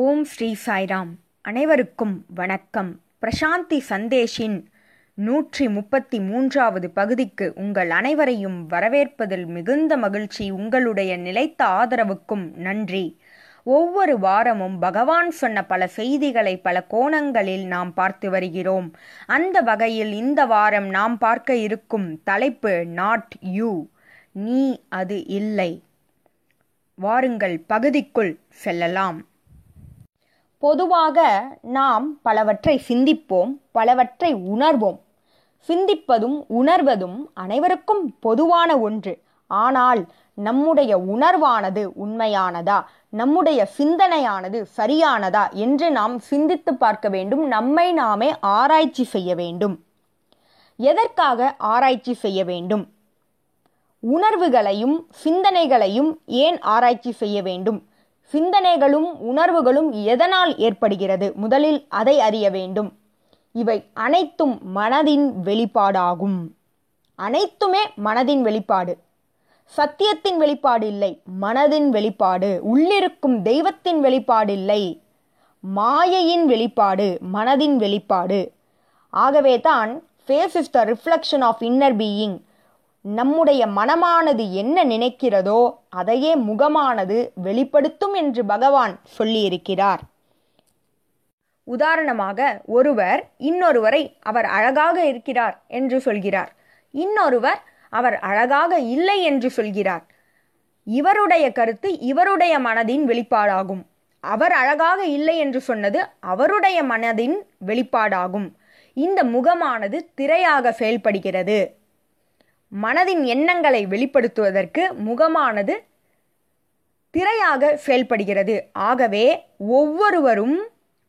ஓம் ஸ்ரீ சாய்ராம். அனைவருக்கும் வணக்கம். பிரசாந்தி சந்தேஷின் நூற்றி முப்பத்தி மூன்றாவது பகுதிக்கு உங்கள் அனைவரையும் வரவேற்பதில் மிகுந்த மகிழ்ச்சி உங்களுடைய நிலைத்த ஆதரவுக்கும் நன்றி. ஒவ்வொரு வாரமும் பகவான் சொன்ன பல செய்திகளை பல கோணங்களில் நாம் பார்த்து வருகிறோம். அந்த வகையில் இந்த வாரம் நாம் பார்க்க இருக்கும் தலைப்பு நாட் யூ நீ அது இல்லை. வாருங்கள் பகுதிக்குள் செல்லலாம். பொதுவாக நாம் பலவற்றை சிந்திப்போம் பலவற்றை உணர்வோம். சிந்திப்பதும் உணர்வதும் அனைவருக்கும் பொதுவான ஒன்று. ஆனால் நம்முடைய உணர்வானது உண்மையானதா? நம்முடைய சிந்தனையானது சரியானதா? என்று நாம் சிந்தித்து பார்க்க வேண்டும். நம்மை நாமே ஆராய்ச்சி செய்ய வேண்டும். எதற்காக ஆராய்ச்சி செய்ய வேண்டும்? உணர்வுகளையும் சிந்தனைகளையும் ஏன் ஆராய்ச்சி செய்ய வேண்டும்? சிந்தனைகளும் உணர்வுகளும் எதனால் ஏற்படுகிறது? முதலில் அதை அறிய வேண்டும். இவை அனைத்தும் மனதின் வெளிப்பாடாகும். அனைத்துமே மனதின் வெளிப்பாடு. சத்தியத்தின் வெளிப்பாடு இல்லை மனதின் வெளிப்பாடு. உள்ளிருக்கும் தெய்வத்தின் வெளிப்பாடு இல்லை மாயையின் வெளிப்பாடு மனதின் வெளிப்பாடு. ஆகவே தான் face is the reflection of inner being நம்முடைய மனமானது என்ன நினைக்கிறதோ அதையே முகமானது வெளிப்படுத்தும் என்று பகவான் சொல்லியிருக்கிறார். உதாரணமாக ஒருவர் இன்னொருவரை அவர் அழகாக இருக்கிறார் என்று சொல்கிறார். இன்னொருவர் அவர் அழகாக இல்லை என்று சொல்கிறார். இவருடைய கருத்து இவருடைய மனதின் வெளிப்பாடாகும். அவர் அழகாக இல்லை என்று சொன்னது அவருடைய மனதின் வெளிப்பாடாகும். இந்த முகமானது திரையாக செயல்படுகிறது. மனதின் எண்ணங்களை வெளிப்படுத்துவதற்கு முகமானது திரையாக செயல்படுகிறது. ஆகவே ஒவ்வொருவரும்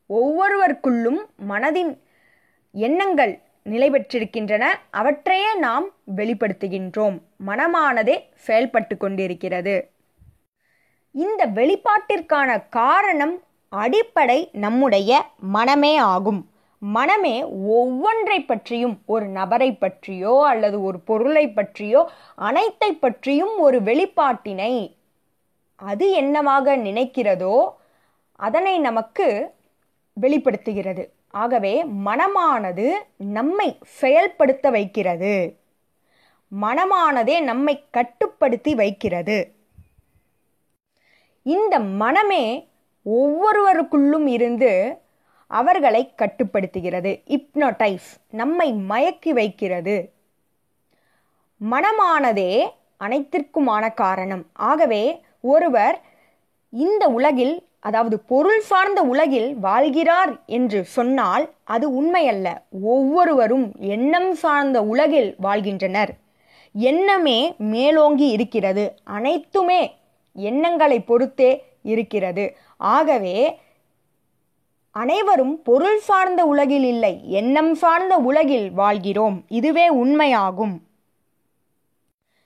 ஒவ்வொருவருக்குள்ளும் மனதின் எண்ணங்கள் நிலை பெற்றிருக்கின்றன. அவற்றையே நாம் வெளிப்படுத்துகின்றோம். மனமானதே செயல்பட்டு கொண்டிருக்கிறது. இந்த வெளிப்பாட்டிற்கான காரணம் அடிப்படை நம்முடைய மனமே ஆகும். மனமே ஒவ்வொன்றை பற்றியும் ஒரு நபரை பற்றியோ அல்லது ஒரு பொருளை பற்றியோ அனைத்தை பற்றியும் ஒரு வெளிப்பாட்டினை அது என்னவாக நினைக்கிறதோ அதனை நமக்கு வெளிப்படுத்துகிறது. ஆகவே மனமானது நம்மை செயல்படுத்த வைக்கிறது. மனமானதே நம்மை கட்டுப்படுத்தி வைக்கிறது. இந்த மனமே ஒவ்வொருவருக்குள்ளும் இருந்து அவர்களை கட்டுப்படுத்துகிறது. இப்னோடைஸ் நம்மை மயக்கி வைக்கிறது. மனமானதே அனைத்திற்குமான காரணம். ஆகவே ஒருவர் இந்த உலகில் அதாவது பொருள் சார்ந்த உலகில் வாழ்கிறார் என்று சொன்னால் அது உண்மையல்ல. ஒவ்வொருவரும் எண்ணம் சார்ந்த உலகில் வாழ்கின்றனர். எண்ணமே மேலோங்கி இருக்கிறது. அனைத்துமே எண்ணங்களை பொறுத்தே இருக்கிறது. ஆகவே அனைவரும் பொருள் சார்ந்த உலகில் இல்லை எண்ணம் சார்ந்த உலகில் வாழ்கிறோம். இதுவே உண்மையாகும்.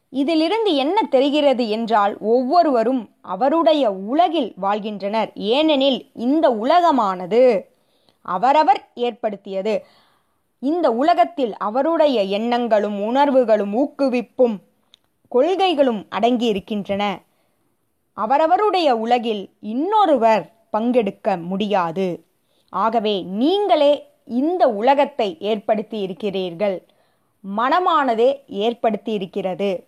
இதிலிருந்து என்ன தெரிகிறது என்றால் ஒவ்வொருவரும் அவருடைய உலகில் வாழ்கின்றனர். ஏனெனில் இந்த உலகமானது அவரவர் ஏற்படுத்தியது. இந்த உலகத்தில் அவருடைய எண்ணங்களும் உணர்வுகளும் ஊக்குவிப்பும் கொள்கைகளும் அடங்கி இருக்கின்றன அவரவருடைய உலகில் இன்னொருவர் பங்கெடுக்க முடியாது. ஆகவே நீங்களே இந்த உலகத்தை ஏற்படுத்தி இருக்கிறீர்கள். மனமானதே ஏற்படுத்தி இருக்கிறது.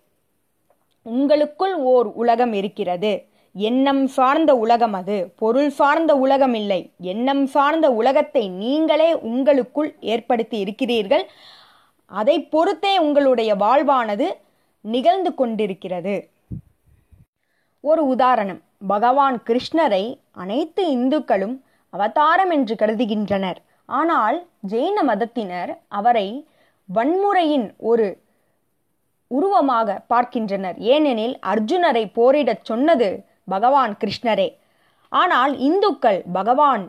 உங்களுக்குள் ஓர் உலகம் இருக்கிறது. எண்ணம் சார்ந்த உலகம் அது. பொருள் சார்ந்த உலகம் இல்லை. எண்ணம் சார்ந்த உலகத்தை நீங்களே உங்களுக்குள் ஏற்படுத்தி இருக்கிறீர்கள். அதை பொறுத்தே உங்களுடைய வாழ்வானது நிகழ்ந்து கொண்டிருக்கிறது. ஒரு உதாரணம். பகவான் கிருஷ்ணரை அனைத்து இந்துக்களும் அவதாரம் என்று கருதுகின்றனர். ஆனால் ஜெயின மதத்தினர் அவரை வன்முறையின் ஒரு உருவமாக பார்க்கின்றனர். ஏனெனில் அர்ஜுனரை போரிடச் சொன்னது பகவான் கிருஷ்ணரே. ஆனால் இந்துக்கள் பகவான்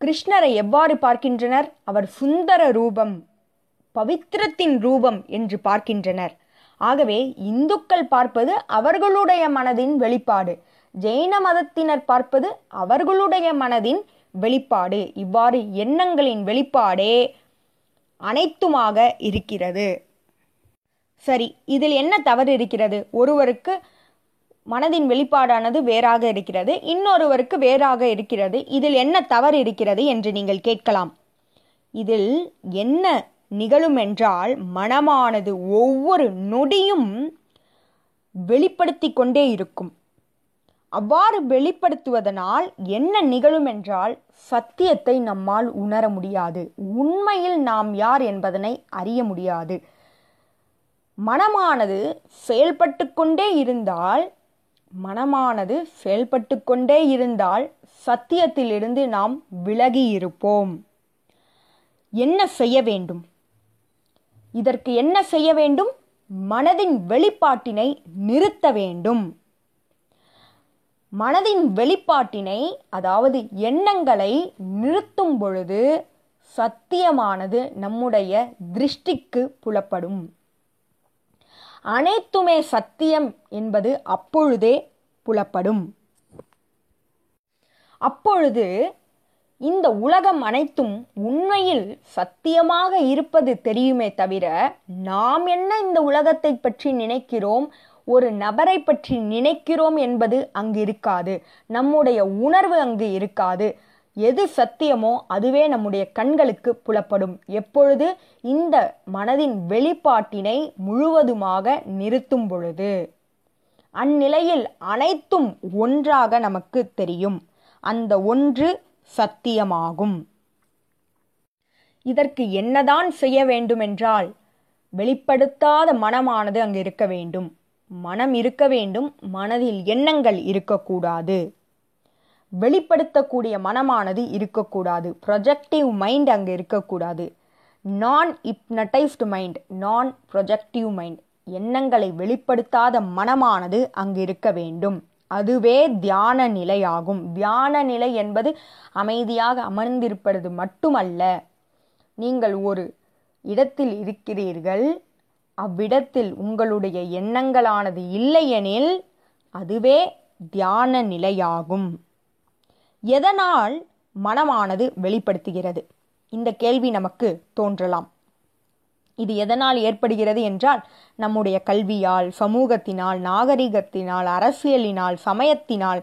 கிருஷ்ணரை எவ்வாறு பார்க்கின்றனர்? அவர் சுந்தர ரூபம் பவித்திரத்தின் ரூபம் என்று பார்க்கின்றனர். ஆகவே இந்துக்கள் பார்ப்பது அவர்களுடைய மனதின் வெளிப்பாடு. ஜெயின மதத்தினர் பார்ப்பது அவர்களுடைய மனதின் வெளிப்பாடு. இவ்வாறு எண்ணங்களின் வெளிப்பாடே அனைத்துமாக இருக்கிறது. சரி இதில் என்ன தவறு இருக்கிறது? ஒருவருக்கு மனதின் வெளிப்பாடானது வேறாக இருக்கிறது இன்னொருவருக்கு வேறாக இருக்கிறது. இதில் என்ன தவறு இருக்கிறது என்று நீங்கள் கேட்கலாம். இதில் என்ன நிகழும் என்றால் மனமானது ஒவ்வொரு நொடியும் வெளிப்படுத்தி கொண்டே இருக்கும். அவ்வாறு வெளிப்படுத்துவதனால் என்ன நிகழும் என்றால் சத்தியத்தை நம்மால் உணர முடியாது. உண்மையில் நாம் யார் என்பதனை அறிய முடியாது. மனமானது செயல்பட்டு கொண்டே இருந்தால் மனமானது செயல்பட்டு கொண்டே இருந்தால் சத்தியத்திலிருந்து நாம் விலகி இருப்போம். என்ன செய்ய வேண்டும்? இதற்கு என்ன செய்ய வேண்டும்? மனதின் வெளிப்பாட்டினை நிறுத்த வேண்டும். மனதின் வெளிப்பாட்டினை அதாவது எண்ணங்களை நிறுத்தும் பொழுது சத்தியமானது நம்முடைய திருஷ்டிக்கு புலப்படும். அனைத்துமே சத்தியம் என்பது அப்பொழுதே புலப்படும். அப்பொழுது இந்த உலகம் அனைத்தும் உண்மையில் சத்தியமாக இருப்பது தெரியுமே தவிர நாம் என்ன இந்த உலகத்தை பற்றி நினைக்கிறோம்? ஒரு நபரை பற்றி நினைக்கிறோம் என்பது அங்கு இருக்காது. நம்முடைய உணர்வு அங்கு இருக்காது. எது சத்தியமோ அதுவே நம்முடைய கண்களுக்கு புலப்படும். எப்பொழுது இந்த மனதின் வெளிப்பாட்டினை முழுவதுமாக நிறுத்தும் பொழுது அந்நிலையில் அனைத்தும் ஒன்றாக நமக்கு தெரியும். அந்த ஒன்று சத்தியமாகும். இதற்கு என்னதான் செய்ய வேண்டுமென்றால் வெளிப்படுத்தாத மனமானது அங்கு இருக்க வேண்டும். மனம் இருக்க வேண்டும் மனதில் எண்ணங்கள் இருக்கக்கூடாது. வெளிப்படுத்தக்கூடிய மனமானது இருக்கக்கூடாது. ப்ரொஜெக்டிவ் மைண்ட் அங்கே இருக்கக்கூடாது. நான் இப்னடைஸ்டு மைண்ட் நான் ப்ரொஜெக்டிவ் மைண்ட் எண்ணங்களை வெளிப்படுத்தாத மனமானது அங்கு இருக்க வேண்டும். அதுவே தியான நிலையாகும். தியான நிலை என்பது அமைதியாக அமர்ந்திருப்பது மட்டுமல்ல. நீங்கள் ஒரு இடத்தில் இருக்கிறீர்கள். அவ்விடத்தில் உங்களுடைய எண்ணங்களானது இல்லையெனில் அதுவே தியான நிலையாகும். எதனால் மனமானது வெளிப்படுத்துகிறது? இந்த கேள்வி நமக்கு தோன்றலாம். இது எதனால் ஏற்படுகிறது என்றால் நம்முடைய கல்வியால் சமூகத்தினால் நாகரிகத்தினால் அரசியலினால் சமயத்தினால்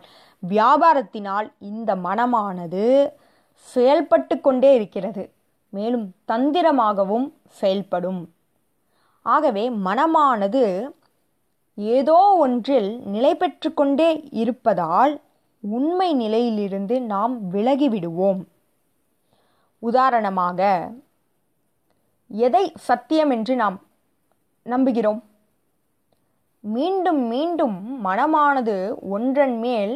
வியாபாரத்தினால் இந்த மனமானது செயல்பட்டு கொண்டே இருக்கிறது. மேலும் தந்திரமாகவும் செயல்படும். ஆகவே மனமானது ஏதோ ஒன்றில் நிலை பெற்று கொண்டே இருப்பதால் உண்மை நிலையிலிருந்து நாம் விலகிவிடுவோம். உதாரணமாக எதை சத்தியம் என்று நாம் நம்புகிறோம்? மீண்டும் மீண்டும் மனமானது ஒன்றன் மேல்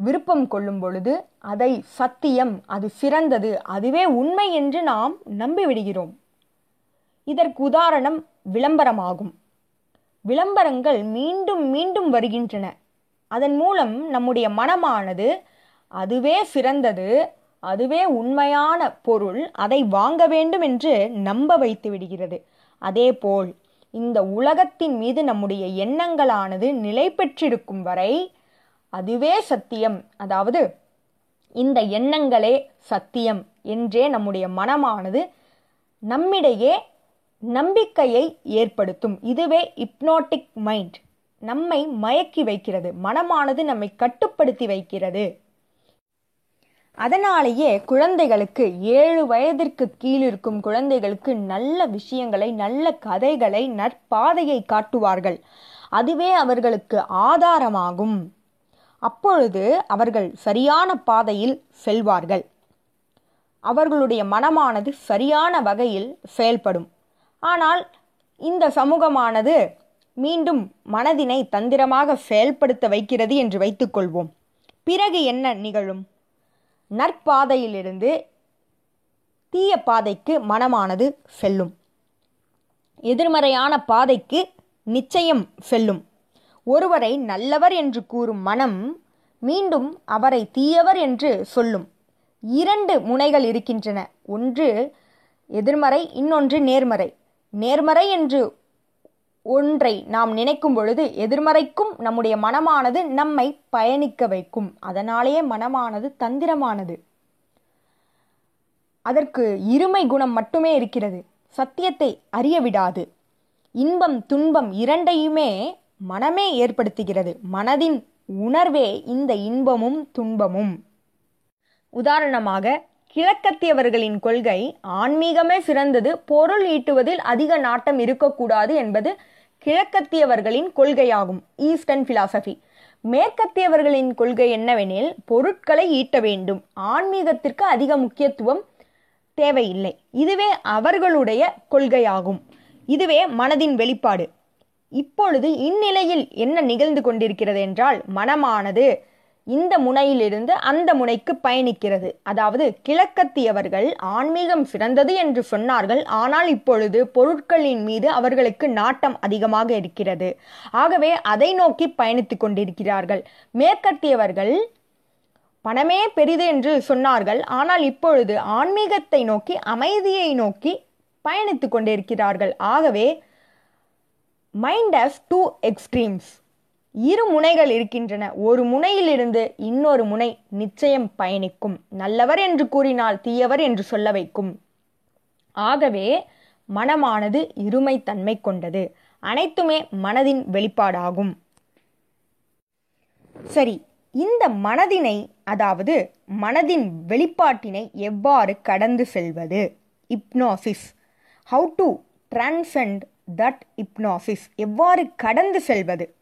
விருப்பம் கொள்ளும் பொழுது அதை சத்தியம் அது சிறந்தது அதுவே உண்மை என்று நாம் நம்பிவிடுகிறோம். இதற்கு உதாரணம் விளம்பரமாகும். விளம்பரங்கள் மீண்டும் மீண்டும் வருகின்றன. அதன் மூலம் நம்முடைய மனமானது அதுவே சிறந்தது அதுவே உண்மையான பொருள் அதை வாங்க வேண்டும் என்று நம்ப வைத்து விடுகிறது. அதேபோல் இந்த உலகத்தின் மீது நம்முடைய எண்ணங்களானது நிலை பெற்றிருக்கும் வரை அதுவே சத்தியம். அதாவது இந்த எண்ணங்களே சத்தியம் என்றே நம்முடைய மனமானது நம்மிடையே நம்பிக்கையை ஏற்படுத்தும். இதுவே இப்னோட்டிக் மைண்ட் நம்மை மயக்கி வைக்கிறது. மனமானது நம்மை கட்டுப்படுத்தி வைக்கிறது. அதனாலேயே குழந்தைகளுக்கு ஏழு வயதிற்கு கீழ் இருக்கும் குழந்தைகளுக்கு நல்ல விஷயங்களை நல்ல கதைகளை நற்பாதையை காட்டுவார்கள். அதுவே அவர்களுக்கு ஆதாரமாகும். அப்பொழுது அவர்கள் சரியான பாதையில் செல்வார்கள். அவர்களுடைய மனமானது சரியான வகையில் செயல்படும். ஆனால் இந்த சமூகமானது மீண்டும் மனதினை தந்திரமாக செயல்படுத்த வைக்கிறது என்று வைத்துக்கொள்வோம் பிறகு என்ன நிகழும்? நற்பாதையிலிருந்து தீய பாதைக்கு மனமானது செல்லும். எதிர்மறையான பாதைக்கு நிச்சயம் செல்லும். ஒருவரை நல்லவர் என்று கூறும் மனம் மீண்டும் அவரை தீயவர் என்று சொல்லும். இரண்டு முனைகள் இருக்கின்றன. ஒன்று எதிர்மறை இன்னொன்று நேர்மறை. நேர்மறை என்று ஒன்றை நாம் நினைக்கும் பொழுது எதிர்மறைக்கும் நம்முடைய மனமானது நம்மை பயணிக்க வைக்கும். அதனாலேயே மனமானது தந்திரமானது. அதற்கு இருமை குணம் மட்டுமே இருக்கிறது. சத்தியத்தை அறிய விடாது. இன்பம் துன்பம் இரண்டையுமே மனமே ஏற்படுத்துகிறது. மனதின் உணர்வே இந்த இன்பமும் துன்பமும். உதாரணமாக கிழக்கத்தியவர்களின் கொள்கை ஆன்மீகமே சிறந்தது பொருள் ஈட்டுவதில் அதிக நாட்டம் இருக்கக்கூடாது என்பது கிழக்கத்தியவர்களின் கொள்கையாகும் ஈஸ்டர்ன் பிலாசபி மேற்கத்தியவர்களின் கொள்கை என்னவெனில் பொருட்களை ஈட்ட வேண்டும் ஆன்மீகத்திற்கு அதிக முக்கியத்துவம் தேவையில்லை. இதுவே அவர்களுடைய கொள்கையாகும். இதுவே மனதின் வெளிப்பாடு. இப்பொழுது இந்நிலையில் என்ன நிகழ்ந்து கொண்டிருக்கிறது என்றால் மனமானது இந்த முனையிலிருந்து அந்த முனைக்கு பயணிக்கிறது. அதாவது கிழக்கத்தியவர்கள் ஆன்மீகம் சிறந்தது என்று சொன்னார்கள். ஆனால் இப்பொழுது பொருட்களின் மீது அவர்களுக்கு நாட்டம் அதிகமாக இருக்கிறது. ஆகவே அதை நோக்கி பயணித்துக் கொண்டிருக்கிறார்கள். மேற்கத்தியவர்கள் பணமே பெரிது என்று சொன்னார்கள். ஆனால் இப்பொழுது ஆன்மீகத்தை நோக்கி அமைதியை நோக்கி பயணித்து கொண்டிருக்கிறார்கள். ஆகவே மைண்ட் ஆஃப் டூ எக்ஸ்ட்ரீம்ஸ் இரு முனைகள் இருக்கின்றன. ஒரு முனையிலிருந்து இன்னொரு முனை நிச்சயம் பயணிக்கும். நல்லவர் என்று கூறினால் தீயவர் என்று சொல்ல வைக்கும். ஆகவே மனமானது இருமைத்தன்மை கொண்டது. அனைத்துமே மனதின் வெளிப்பாடாகும். சரி இந்த மனதினை அதாவது மனதின் வெளிப்பாட்டினை எவ்வாறு கடந்து செல்வது? Hypnosis how to transcend that hypnosis எவ்வாறு கடந்து செல்வது?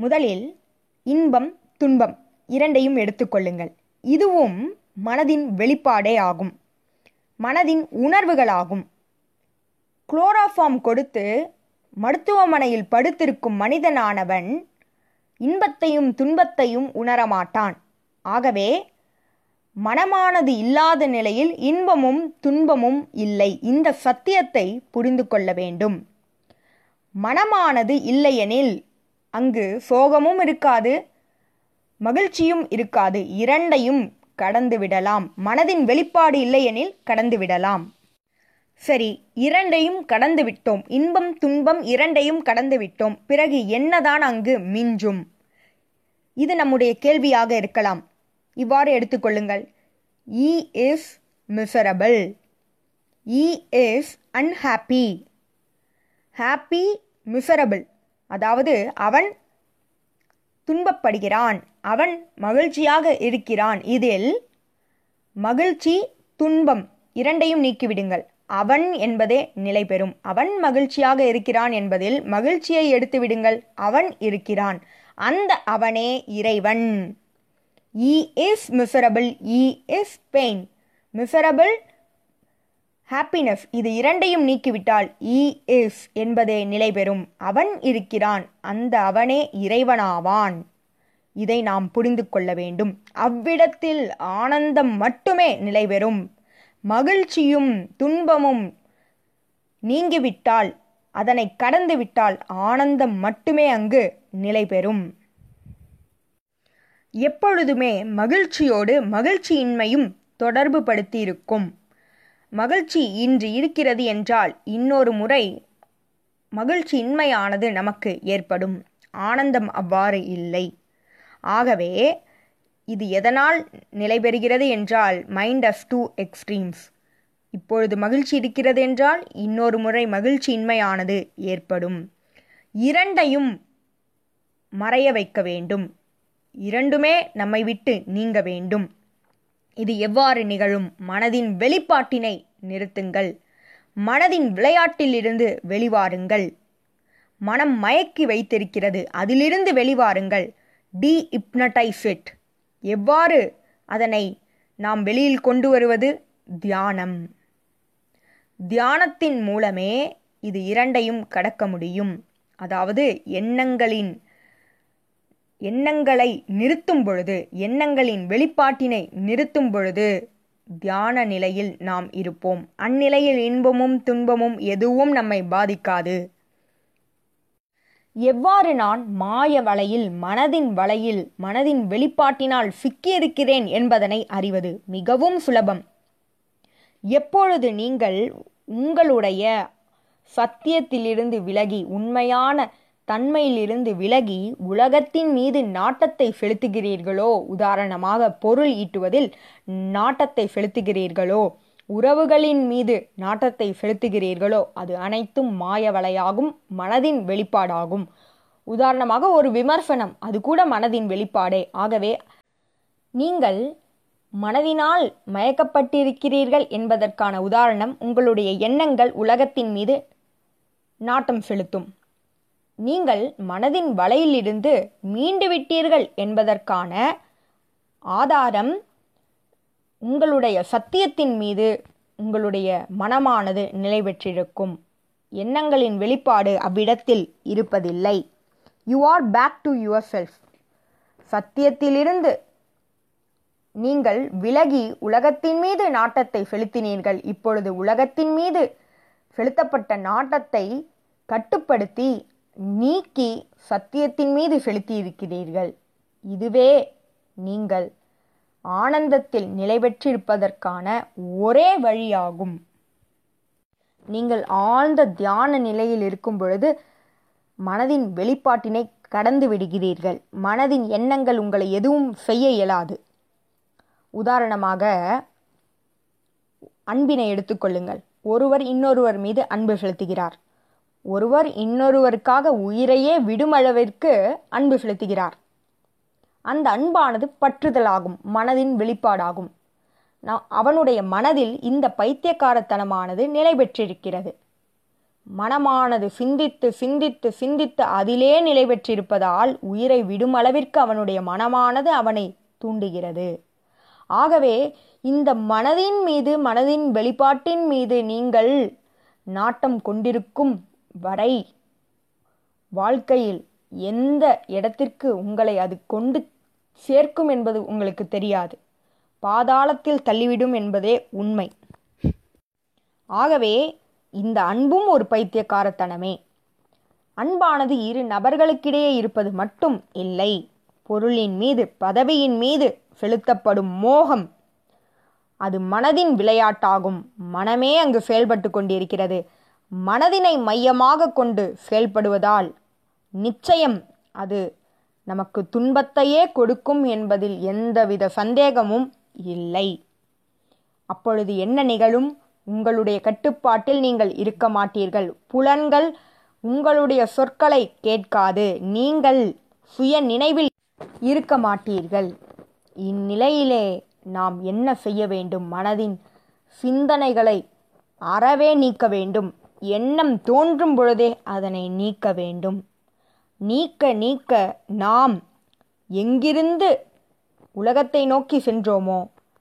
முதலில் இன்பம் துன்பம் இரண்டையும் எடுத்துக்கொள்ளுங்கள் இதுவும் மனதின் வெளிப்பாடே ஆகும். மனதின் உணர்வுகளாகும். குளோராஃபார்ம் கொடுத்து மருத்துவமனையில் படுத்திருக்கும் மனிதனானவன் இன்பத்தையும் துன்பத்தையும் உணரமாட்டான். ஆகவே மனமானது இல்லாத நிலையில் இன்பமும் துன்பமும் இல்லை. இந்த சத்தியத்தை புரிந்து கொள்ள வேண்டும். மனமானது இல்லையெனில் அங்கு சோகமும் இருக்காது மகிழ்ச்சியும் இருக்காது. இரண்டையும் கடந்து விடலாம். மனதின் வெளிப்பாடு இல்லையெனில் கடந்து விடலாம். சரி இரண்டையும் கடந்து விட்டோம். இன்பம் துன்பம் இரண்டையும் கடந்து விட்டோம். பிறகு என்னதான் அங்கு மிஞ்சும்? இது நம்முடைய கேள்வியாக இருக்கலாம். இவ்வாறு எடுத்துக்கொள்ளுங்கள் he is miserable he is unhappy happy miserable அதாவது அவன் துன்பப்படுகிறான் அவன் மகிழ்ச்சியாக இருக்கிறான். இதில் மகிழ்ச்சி துன்பம் இரண்டையும் நீக்கிவிடுங்கள். அவன் என்பதே நிலை பெறும். அவன் மகிழ்ச்சியாக இருக்கிறான் என்பதில் மகிழ்ச்சியை எடுத்து விடுங்கள் அவன் இருக்கிறான். அந்த அவனே இறைவன். He is miserable he is pain miserable happiness இது இரண்டையும் நீக்கிவிட்டால் இ இஸ் என்பதே நிலைபெறும் அவன் இருக்கிறான் அந்த அவனே இறைவனாவான். இதை நாம் புரிந்து கொள்ள வேண்டும். அவ்விடத்தில் ஆனந்தம் மட்டுமே நிலைபெறும் மகிழ்ச்சியும் துன்பமும் நீங்கிவிட்டால் அதனை கடந்து விட்டால் ஆனந்தம் மட்டுமே அங்கு நிலைபெறும் எப்பொழுதுமே மகிழ்ச்சியோடு மகிழ்ச்சியின்மையும் தொடர்பு படுத்தியிருக்கும் மகிழ்ச்சி இன்று இருக்கிறது என்றால் இன்னொரு முறை மகிழ்ச்சி இன்மையானது நமக்கு ஏற்படும். ஆனந்தம் அவ்வாறு இல்லை. ஆகவே இது எதனால் நிலைபெறுகிறது என்றால் மைண்ட் ஆஃப் டூ எக்ஸ்ட்ரீம்ஸ் இப்பொழுது மகிழ்ச்சி இருக்கிறது என்றால் இன்னொரு முறை மகிழ்ச்சி இன்மையானது ஏற்படும். இரண்டையும் மறைய வைக்க வேண்டும். இரண்டுமே நம்மை விட்டு நீங்க வேண்டும். இது எவ்வாறு நிகழும்? மனதின் வெளிப்பாட்டினை நிறுத்துங்கள். மனதின் விளையாட்டிலிருந்து வெளிவாருங்கள். மனம் மயக்கி வைத்திருக்கிறது அதிலிருந்து வெளிவாருங்கள். டி இப்னடைஃபிட் எவ்வாறு அதனை நாம் வெளியில் கொண்டு வருவது? தியானம். தியானத்தின் மூலமே இது இரண்டையும் கடக்க முடியும். அதாவது எண்ணங்களின் எண்ணங்களை நிறுத்தும் பொழுது எண்ணங்களின் வெளிப்பாட்டினை நிறுத்தும் பொழுது தியான நிலையில் நாம் இருப்போம். அந்நிலையில் இன்பமும் துன்பமும் எதுவும் நம்மை பாதிக்காது. எவ்வாறு நான் மாய வலையில் மனதின் வலையில் மனதின் வெளிப்பாட்டினால் சிக்கியிருக்கிறேன் என்பதனை அறிவது மிகவும் சுலபம். எப்பொழுது நீங்கள் உங்களுடைய சத்தியத்திலிருந்து விலகி உண்மையான தன்மையிலிருந்து விலகி உலகத்தின் மீது நாட்டத்தை செலுத்துகிறீர்களோ? உதாரணமாக பொருள் ஈட்டுவதில் நாட்டத்தை செலுத்துகிறீர்களோ? உறவுகளின் மீது நாட்டத்தை செலுத்துகிறீர்களோ? அது அனைத்தும் மாயவலையாகும் மனதின் வெளிப்பாடாகும். உதாரணமாக ஒரு விமர்சனம் அது கூட மனதின் வெளிப்பாடே. ஆகவே நீங்கள் மனதினால் மயக்கப்பட்டிருக்கிறீர்கள் என்பதற்கான உதாரணம் உங்களுடைய எண்ணங்கள் உலகத்தின் மீது நாட்டம் செலுத்தும். நீங்கள் மனதின் வலையிலிருந்து மீண்டு விட்டீர்கள் என்பதற்கான ஆதாரம் உங்களுடைய சத்தியத்தின் மீது உங்களுடைய மனமானது நிலை பெற்றிருக்கும் எண்ணங்களின் வெளிப்பாடு அவ்விடத்தில் இருப்பதில்லை. You are back to yourself சத்தியத்திலிருந்து நீங்கள் விலகி உலகத்தின் மீது நாட்டத்தை செலுத்தினீர்கள். இப்பொழுது உலகத்தின் மீது செலுத்தப்பட்ட நாட்டத்தை கட்டுப்படுத்தி நீக்கி சத்தியத்தின் மீது செலுத்தியிருக்கிறீர்கள். இதுவே நீங்கள் ஆனந்தத்தில் நிலை பெற்றிருப்பதற்கான ஒரே வழியாகும். நீங்கள் ஆழ்ந்த தியான நிலையில் இருக்கும் பொழுது மனதின் வெளிப்பாட்டினை கடந்து விடுகிறீர்கள். மனதின் எண்ணங்கள் உங்களை எதுவும் செய்ய இயலாது. உதாரணமாக அன்பினை எடுத்துக்கொள்ளுங்கள் ஒருவர் இன்னொருவர் மீது அன்பு செலுத்துகிறார். ஒருவர் இன்னொருவருக்காக உயிரையே விடுமளவிற்கு அன்பு செலுத்துகிறார். அந்த அன்பானது பற்றுதலாகும் மனதின் வெளிப்பாடாகும். நான் அவனுடைய மனதில் இந்த பைத்தியக்காரத்தனமானது நிலை பெற்றிருக்கிறது. மனமானது சிந்தித்து சிந்தித்து சிந்தித்து அதிலே நிலை பெற்றிருப்பதால் உயிரை விடும் அளவிற்கு அவனுடைய மனமானது அவனை தூண்டுகிறது. ஆகவே இந்த மனதின் மீது மனதின் வெளிப்பாட்டின் மீது நீங்கள் நாட்டம் கொண்டிருக்கும் வரை வாழ்க்கையில் எந்த இடத்திற்கு உங்களை அது கொண்டு சேர்க்கும் என்பது உங்களுக்கு தெரியாது. பாதாளத்தில் தள்ளிவிடும் என்பதே உண்மை. ஆகவே இந்த அன்பும் ஒரு பைத்தியக்காரத்தனமே. அன்பானது இரு நபர்களுக்கிடையே இருப்பது மட்டும் இல்லை. பொருளின் மீது பதவியின் மீது செலுத்தப்படும் மோகம் அது மனதின் விளையாட்டாகும். மனமே அங்கு செயல்பட்டு கொண்டிருக்கிறது. மனதினை மையமாக கொண்டு செயல்படுவதால் நிச்சயம் அது நமக்கு துன்பத்தையே கொடுக்கும் என்பதில் எந்தவித சந்தேகமும் இல்லை. அப்பொழுது என்ன நிகழும்? உங்களுடைய கட்டுப்பாட்டில் நீங்கள் இருக்க மாட்டீர்கள். புலன்கள் உங்களுடைய சொற்களை கேட்காது. நீங்கள் சுய நினைவில் இருக்க மாட்டீர்கள். இந்நிலையிலே நாம் என்ன செய்ய வேண்டும்? மனதின் சிந்தனைகளை அறவே நீக்க வேண்டும். எண்ணம் தோன்றும் பொழுதே அதனை நீக்க வேண்டும். நீக்க நீக்க நாம் எங்கிருந்து உலகத்தை நோக்கி சென்றோமோ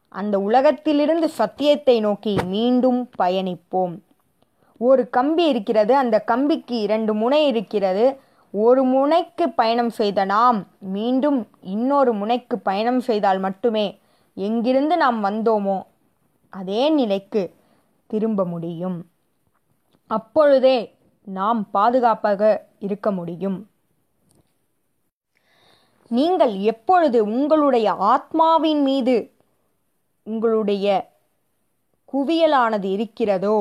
அந்த உலகத்திலிருந்து சத்தியத்தை நோக்கி மீண்டும் பயணிப்போம். ஒரு கம்பி இருக்கிறது அந்த கம்பிக்கு இரண்டு முனை இருக்கிறது. ஒரு முனைக்கு பயணம் செய்த நாம் மீண்டும் இன்னொரு முனைக்கு பயணம் செய்தால் மட்டுமே எங்கிருந்து நாம் வந்தோமோ அதே நிலைக்கு திரும்ப முடியும். அப்பொழுதே நாம் பாதுகாப்பாக இருக்க முடியும். நீங்கள் எப்பொழுது உங்களுடைய ஆத்மாவின் மீது உங்களுடைய குவியலானது இருக்கிறதோ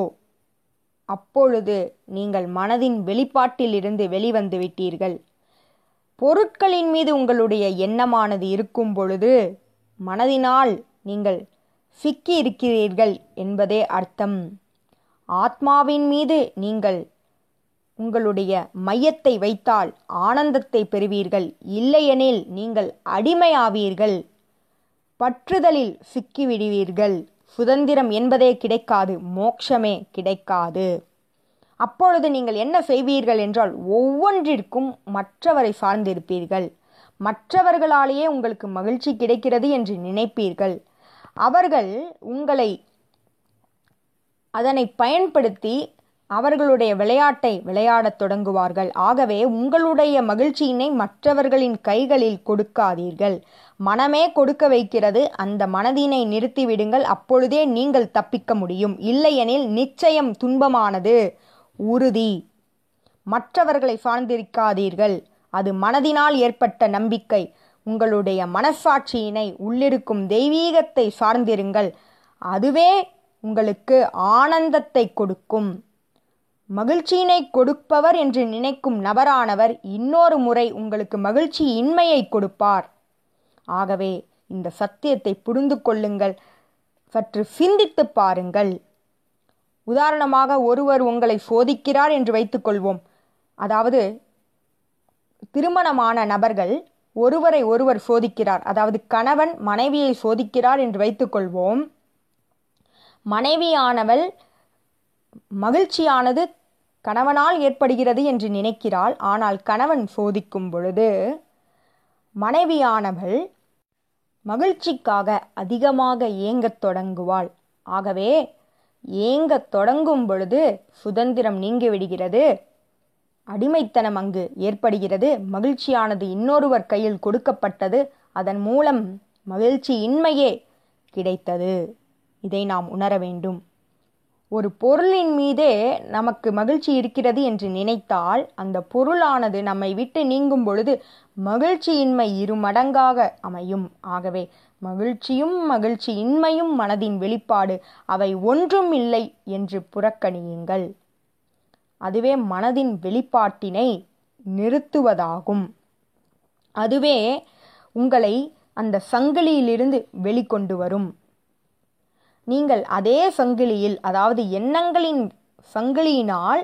அப்பொழுது நீங்கள் மனதின் வெளிப்பாட்டிலிருந்து வெளிவந்து விட்டீர்கள். பொருட்களின் மீது உங்களுடைய எண்ணமானது இருக்கும் பொழுது மனதினால் நீங்கள் சிக்கி இருக்கிறீர்கள் என்பதே அர்த்தம். ஆத்மாவின் மீது நீங்கள் உங்களுடைய மையத்தை வைத்தால் ஆனந்தத்தை பெறுவீர்கள். இல்லையெனில் நீங்கள் அடிமையாவீர்கள். பற்றுதலில் சிக்கிவிடுவீர்கள். சுதந்திரம் என்பதே கிடைக்காது மோட்சமே கிடைக்காது. அப்பொழுது நீங்கள் என்ன செய்வீர்கள் என்றால் ஒவ்வொன்றிற்கும் மற்றவரை சார்ந்திருப்பீர்கள். மற்றவர்களாலேயே உங்களுக்கு மகிழ்ச்சி கிடைக்கிறது என்று நினைப்பீர்கள். அவர்கள் உங்களை அதனை பயன்படுத்தி அவர்களுடைய விளையாட்டை விளையாடத் தொடங்குவார்கள். ஆகவே உங்களுடைய மகிழ்ச்சியினை மற்றவர்களின் கைகளில் கொடுக்காதீர்கள். மனமே கொடுக்க வைக்கிறது. அந்த மனதினை நிறுத்திவிடுங்கள் அப்பொழுதே நீங்கள் தப்பிக்க முடியும். இல்லையெனில் நிச்சயம் துன்பமானது. உறுதி. மற்றவர்களை சார்ந்திருக்காதீர்கள். அது மனதினால் ஏற்பட்ட நம்பிக்கை. உங்களுடைய மனசாட்சியினை உள்ளிருக்கும் தெய்வீகத்தை சார்ந்திருங்கள். அதுவே உங்களுக்கு ஆனந்தத்தை கொடுக்கும். மகிழ்ச்சியினை கொடுப்பவர் என்று நினைக்கும் நபரானவர் இன்னொரு முறை உங்களுக்கு மகிழ்ச்சி இன்மையை கொடுப்பார். ஆகவே இந்த சத்தியத்தை புரிந்து கொள்ளுங்கள். சற்று சிந்தித்து பாருங்கள். உதாரணமாக ஒருவர் உங்களை சோதிக்கிறார் என்று வைத்துக்கொள்வோம். அதாவது திருமணமான நபர்கள் ஒருவரை ஒருவர் சோதிக்கிறார். அதாவது கணவன் மனைவியை சோதிக்கிறார் என்று வைத்துக்கொள்வோம். மனைவியானவள் மகிழ்ச்சியானது கணவனால் ஏற்படுகிறது என்று நினைக்கிறாள். ஆனால் கணவன் சோதிக்கும் பொழுது மனைவியானவள் மகிழ்ச்சிக்காக அதிகமாக ஏங்கத் தொடங்குவாள். ஆகவே ஏங்கத் தொடங்கும் பொழுது சுதந்திரம் நீங்கிவிடுகிறது. அடிமைத்தனம் அங்கு ஏற்படுகிறது. மகிழ்ச்சியானது இன்னொருவர் கையில் கொடுக்கப்பட்டது. அதன் மூலம் மகிழ்ச்சி இன்மையே கிடைத்தது. இதை நாம் உணர வேண்டும். ஒரு பொருளின் மீதே நமக்கு மகிழ்ச்சி இருக்கிறது என்று நினைத்தால் அந்த பொருளானது நம்மை விட்டு நீங்கும் பொழுது மகிழ்ச்சியின்மை இரு மடங்காக அமையும். ஆகவே மகிழ்ச்சியும் மகிழ்ச்சியின்மையும் மனதின் வெளிப்பாடு அவை ஒன்றும் இல்லை என்று புறக்கணியுங்கள். அதுவே மனதின் வெளிப்பாட்டினை நிறுத்துவதாகும். அதுவே உங்களை அந்த சங்கிலியிலிருந்து வெளிக்கொண்டு வரும். நீங்கள் அதே சங்கிலியில் அதாவது எண்ணங்களின் சங்கிலியினால்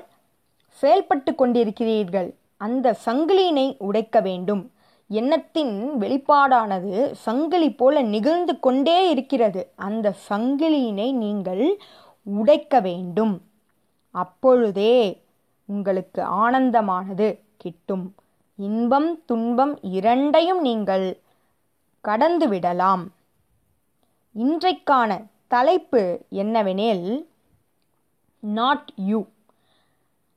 செயல்பட்டு கொண்டிருக்கிறீர்கள். அந்த சங்கிலியினை உடைக்க வேண்டும். எண்ணத்தின் வெளிப்பாடானது சங்கிலி போல நிகழ்ந்து கொண்டே இருக்கிறது. அந்த சங்கிலியினை நீங்கள் உடைக்க வேண்டும். அப்பொழுதே உங்களுக்கு ஆனந்தமானது கிட்டும். இன்பம் துன்பம் இரண்டையும் நீங்கள் கடந்து விடலாம் இன்றைக்கான தலைப்பு என்னவெனில் நாட் யூ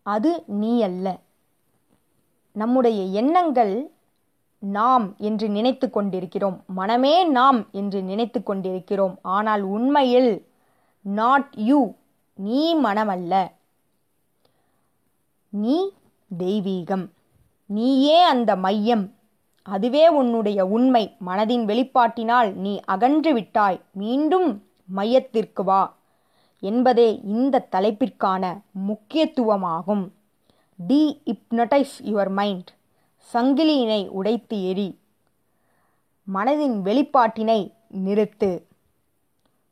அது நீ அல்ல. நம்முடைய எண்ணங்கள் நாம் என்று நினைத்து கொண்டிருக்கிறோம். மனமே நாம் என்று நினைத்து கொண்டிருக்கிறோம். ஆனால் உண்மையில் நாட் யூ நீ மனமல்ல. நீ தெய்வீகம். நீயே அந்த மையம். அதுவே உன்னுடைய உண்மை. மனதின் வெளிப்பாட்டினால் நீ அகன்று விட்டாய். மீண்டும் மையத்திற்கு வா என்பதே இந்த தலைப்பிற்கான முக்கியத்துவமாகும். டி இப்னடைஸ் யுவர் மைண்ட் சங்கிலியினை உடைத்து எரி. மனதின் வெளிப்பாட்டினை நிறுத்து.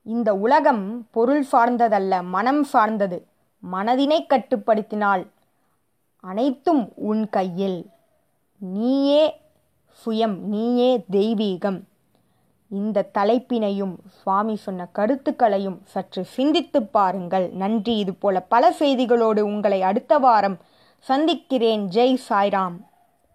இந்த உலகம் பொருள் சார்ந்ததல்ல மனம் சார்ந்தது. மனதினை கட்டுப்படுத்தினால் அனைத்தும் உன் கையில். நீயே சுயம் நீயே தெய்வீகம். இந்த தலைப்பினையும் சுவாமி சொன்ன கருத்துக்களையும் சற்று சிந்தித்து பாருங்கள். நன்றி. இதுபோல பல செய்திகளோடு உங்களை அடுத்த வாரம் சந்திக்கிறேன். ஜெய் சாய்ராம்.